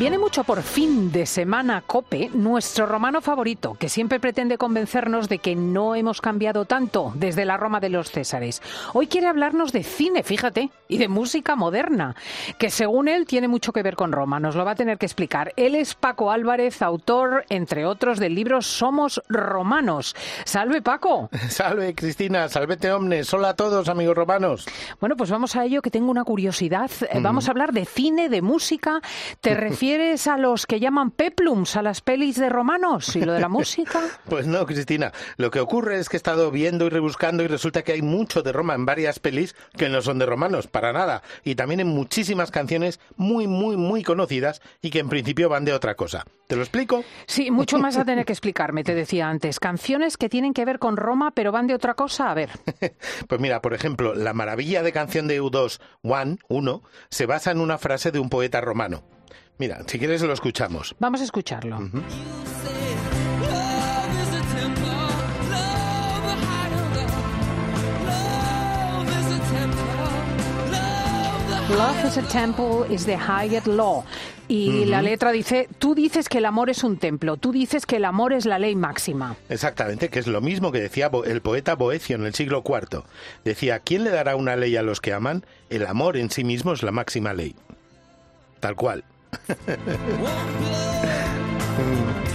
Viene mucho por fin de semana Cope, nuestro romano favorito, que siempre pretende convencernos de que no hemos cambiado tanto desde la Roma de los Césares. Hoy quiere hablarnos de cine, fíjate, y de música moderna, que según él tiene mucho que ver con Roma. Nos lo va a tener que explicar. Él es Paco Álvarez, autor, entre otros, del libro Somos Romanos. Salve, Paco. Salve, Cristina. Salvete, omnes. Hola a todos, amigos romanos. Bueno, pues vamos a ello, que tengo una curiosidad. Eh, vamos a hablar de cine, de música. ¿Te refieres a los que llaman peplums, a las pelis de romanos y lo de la música? Pues no, Cristina. Lo que ocurre es que he estado viendo y rebuscando y resulta que hay mucho de Roma en varias pelis que no son de romanos, para nada. Y también en muchísimas canciones muy, muy, muy conocidas y que en principio van de otra cosa. ¿Te lo explico? Sí, mucho más a tener que explicarme, te decía antes. Canciones que tienen que ver con Roma, pero van de otra cosa. A ver. pues mira, por ejemplo, la maravilla de canción de U2, One, 1, se basa en una frase de un poeta romano. Mira, si quieres lo escuchamos. Vamos a escucharlo. Love is a temple is the highest law. Y la letra dice, tú dices que el amor es un templo, tú dices que el amor es la ley máxima. Exactamente, que es lo mismo que decía el poeta Boecio en el siglo IV. Decía, ¿quién le dará una ley a los que aman? El amor en sí mismo es la máxima ley. Tal cual. Walk blood. Hmm.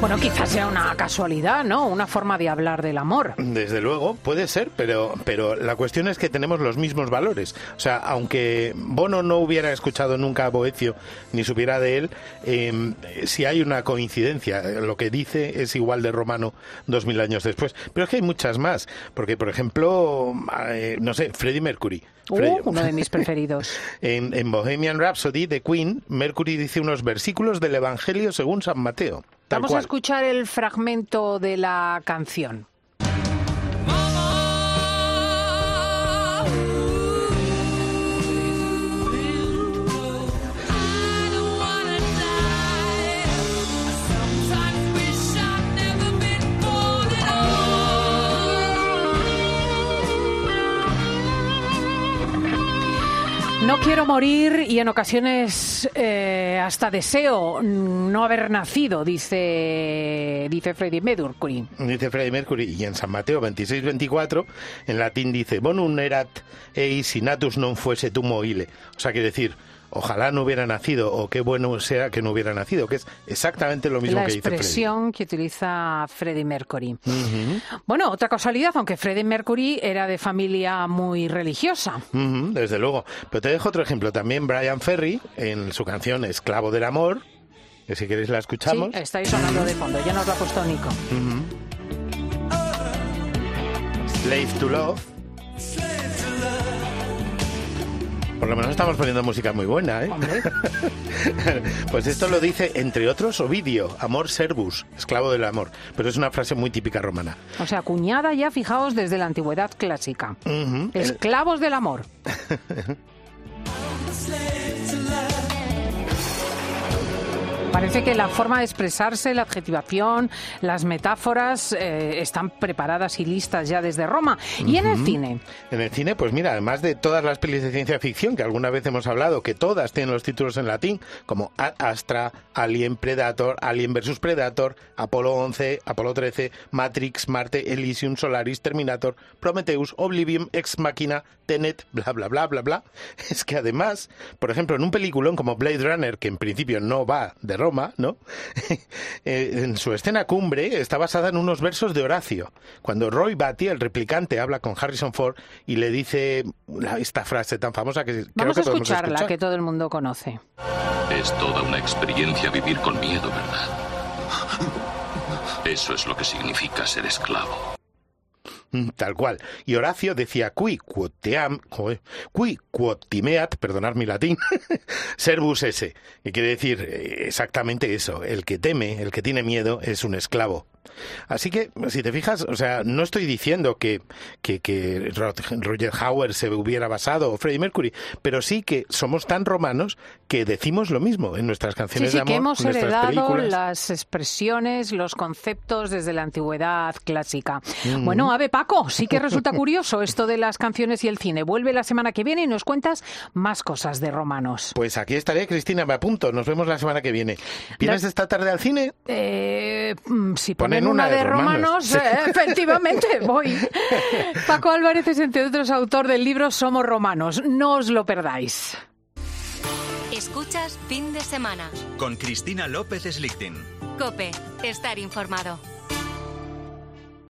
Bueno, quizás sea una casualidad, ¿no? Una forma de hablar del amor. Desde luego, puede ser, pero, pero la cuestión es que tenemos los mismos valores. O sea, aunque Bono no hubiera escuchado nunca a Boecio ni supiera de él, eh, si hay una coincidencia, lo que dice es igual de romano dos mil años después. Pero es que hay muchas más, porque, por ejemplo, eh, no sé, Freddie Mercury. Uh, uno de mis preferidos. en, en Bohemian Rhapsody de Queen, Mercury dice unos versículos del Evangelio según San Mateo. Vamos a escuchar el fragmento de la canción. No quiero morir y en ocasiones eh, hasta deseo no haber nacido, dice, dice Freddie Mercury. Dice Freddie Mercury, y en San Mateo 26-24, en latín dice, bonum erat eis natus non fuese tu moile. O sea, quiere decir, ojalá no hubiera nacido o qué bueno sea que no hubiera nacido, que es exactamente lo mismo que dice La expresión que utiliza Freddie Mercury. Bueno, otra casualidad, aunque Freddie Mercury era de familia muy religiosa. desde luego. Pero te dejo otro ejemplo. También Brian Ferry, en su canción Esclavo del Amor, que si queréis la escuchamos. Sí, estáis sonando de fondo, ya nos lo ha puesto Nico. Slave to Love Por lo menos estamos poniendo música muy buena, ¿eh? pues esto lo dice, entre otros, Ovidio, amor servus, esclavo del amor. Pero es una frase muy típica romana. O sea, cuñada ya, fijaos, desde la antigüedad clásica. Esclavos del amor. Parece que la forma de expresarse, la adjetivación, las metáforas eh, están preparadas y listas ya desde Roma. ¿Y en el cine? En el cine, pues mira, además de todas las pelis de ciencia ficción que alguna vez hemos hablado, que todas tienen los títulos en latín, como Astra, Alien, Predator, Alien vs Predator, Apolo 11, Apolo 13, Matrix, Marte, Elysium, Solaris, Terminator, Prometheus, Oblivion, Ex Machina, Tenet, bla, bla, bla, bla, bla. Es que además, por ejemplo, en un peliculón como Blade Runner, que en principio no va de Roma, ¿no? Eh, en su escena cumbre está basada en unos versos de Horacio, cuando Roy Batty, el replicante, habla con Harrison Ford y le dice esta frase tan famosa que Vamos creo que a escucharla, que todo el mundo conoce. Es toda una experiencia vivir con miedo, ¿verdad? Eso es lo que significa ser esclavo. Mm, tal cual. Y Horacio decía, qui quoteam, qui quotimeat, perdonad mi latín, servus esse, que quiere decir eh, exactamente eso, el que teme, el que tiene miedo, es un esclavo. Así que, si te fijas, o sea, no estoy diciendo que, que, que Roger Hauer se hubiera basado o Freddie Mercury, pero sí que somos tan romanos que decimos lo mismo en nuestras canciones sí, sí, de amor, que hemos nuestras heredado películas. las expresiones, los conceptos desde la antigüedad clásica. Mm. Bueno, a ver, Paco, sí que resulta curioso esto de las canciones y el cine. Vuelve la semana que viene y nos cuentas más cosas de romanos. Pues aquí estaré, Cristina, me apunto. Nos vemos la semana que viene. ¿Vienes esta tarde al cine? Eh, mm, si Ponen ponen, una una, de de romanos, romanos. eh, efectivamente voy. Paco Álvarez es, entre otros, autor del libro Somos Romanos. No os lo perdáis. Escuchas fin de semana. Con Cristina López Slichting. Cope, estar informado.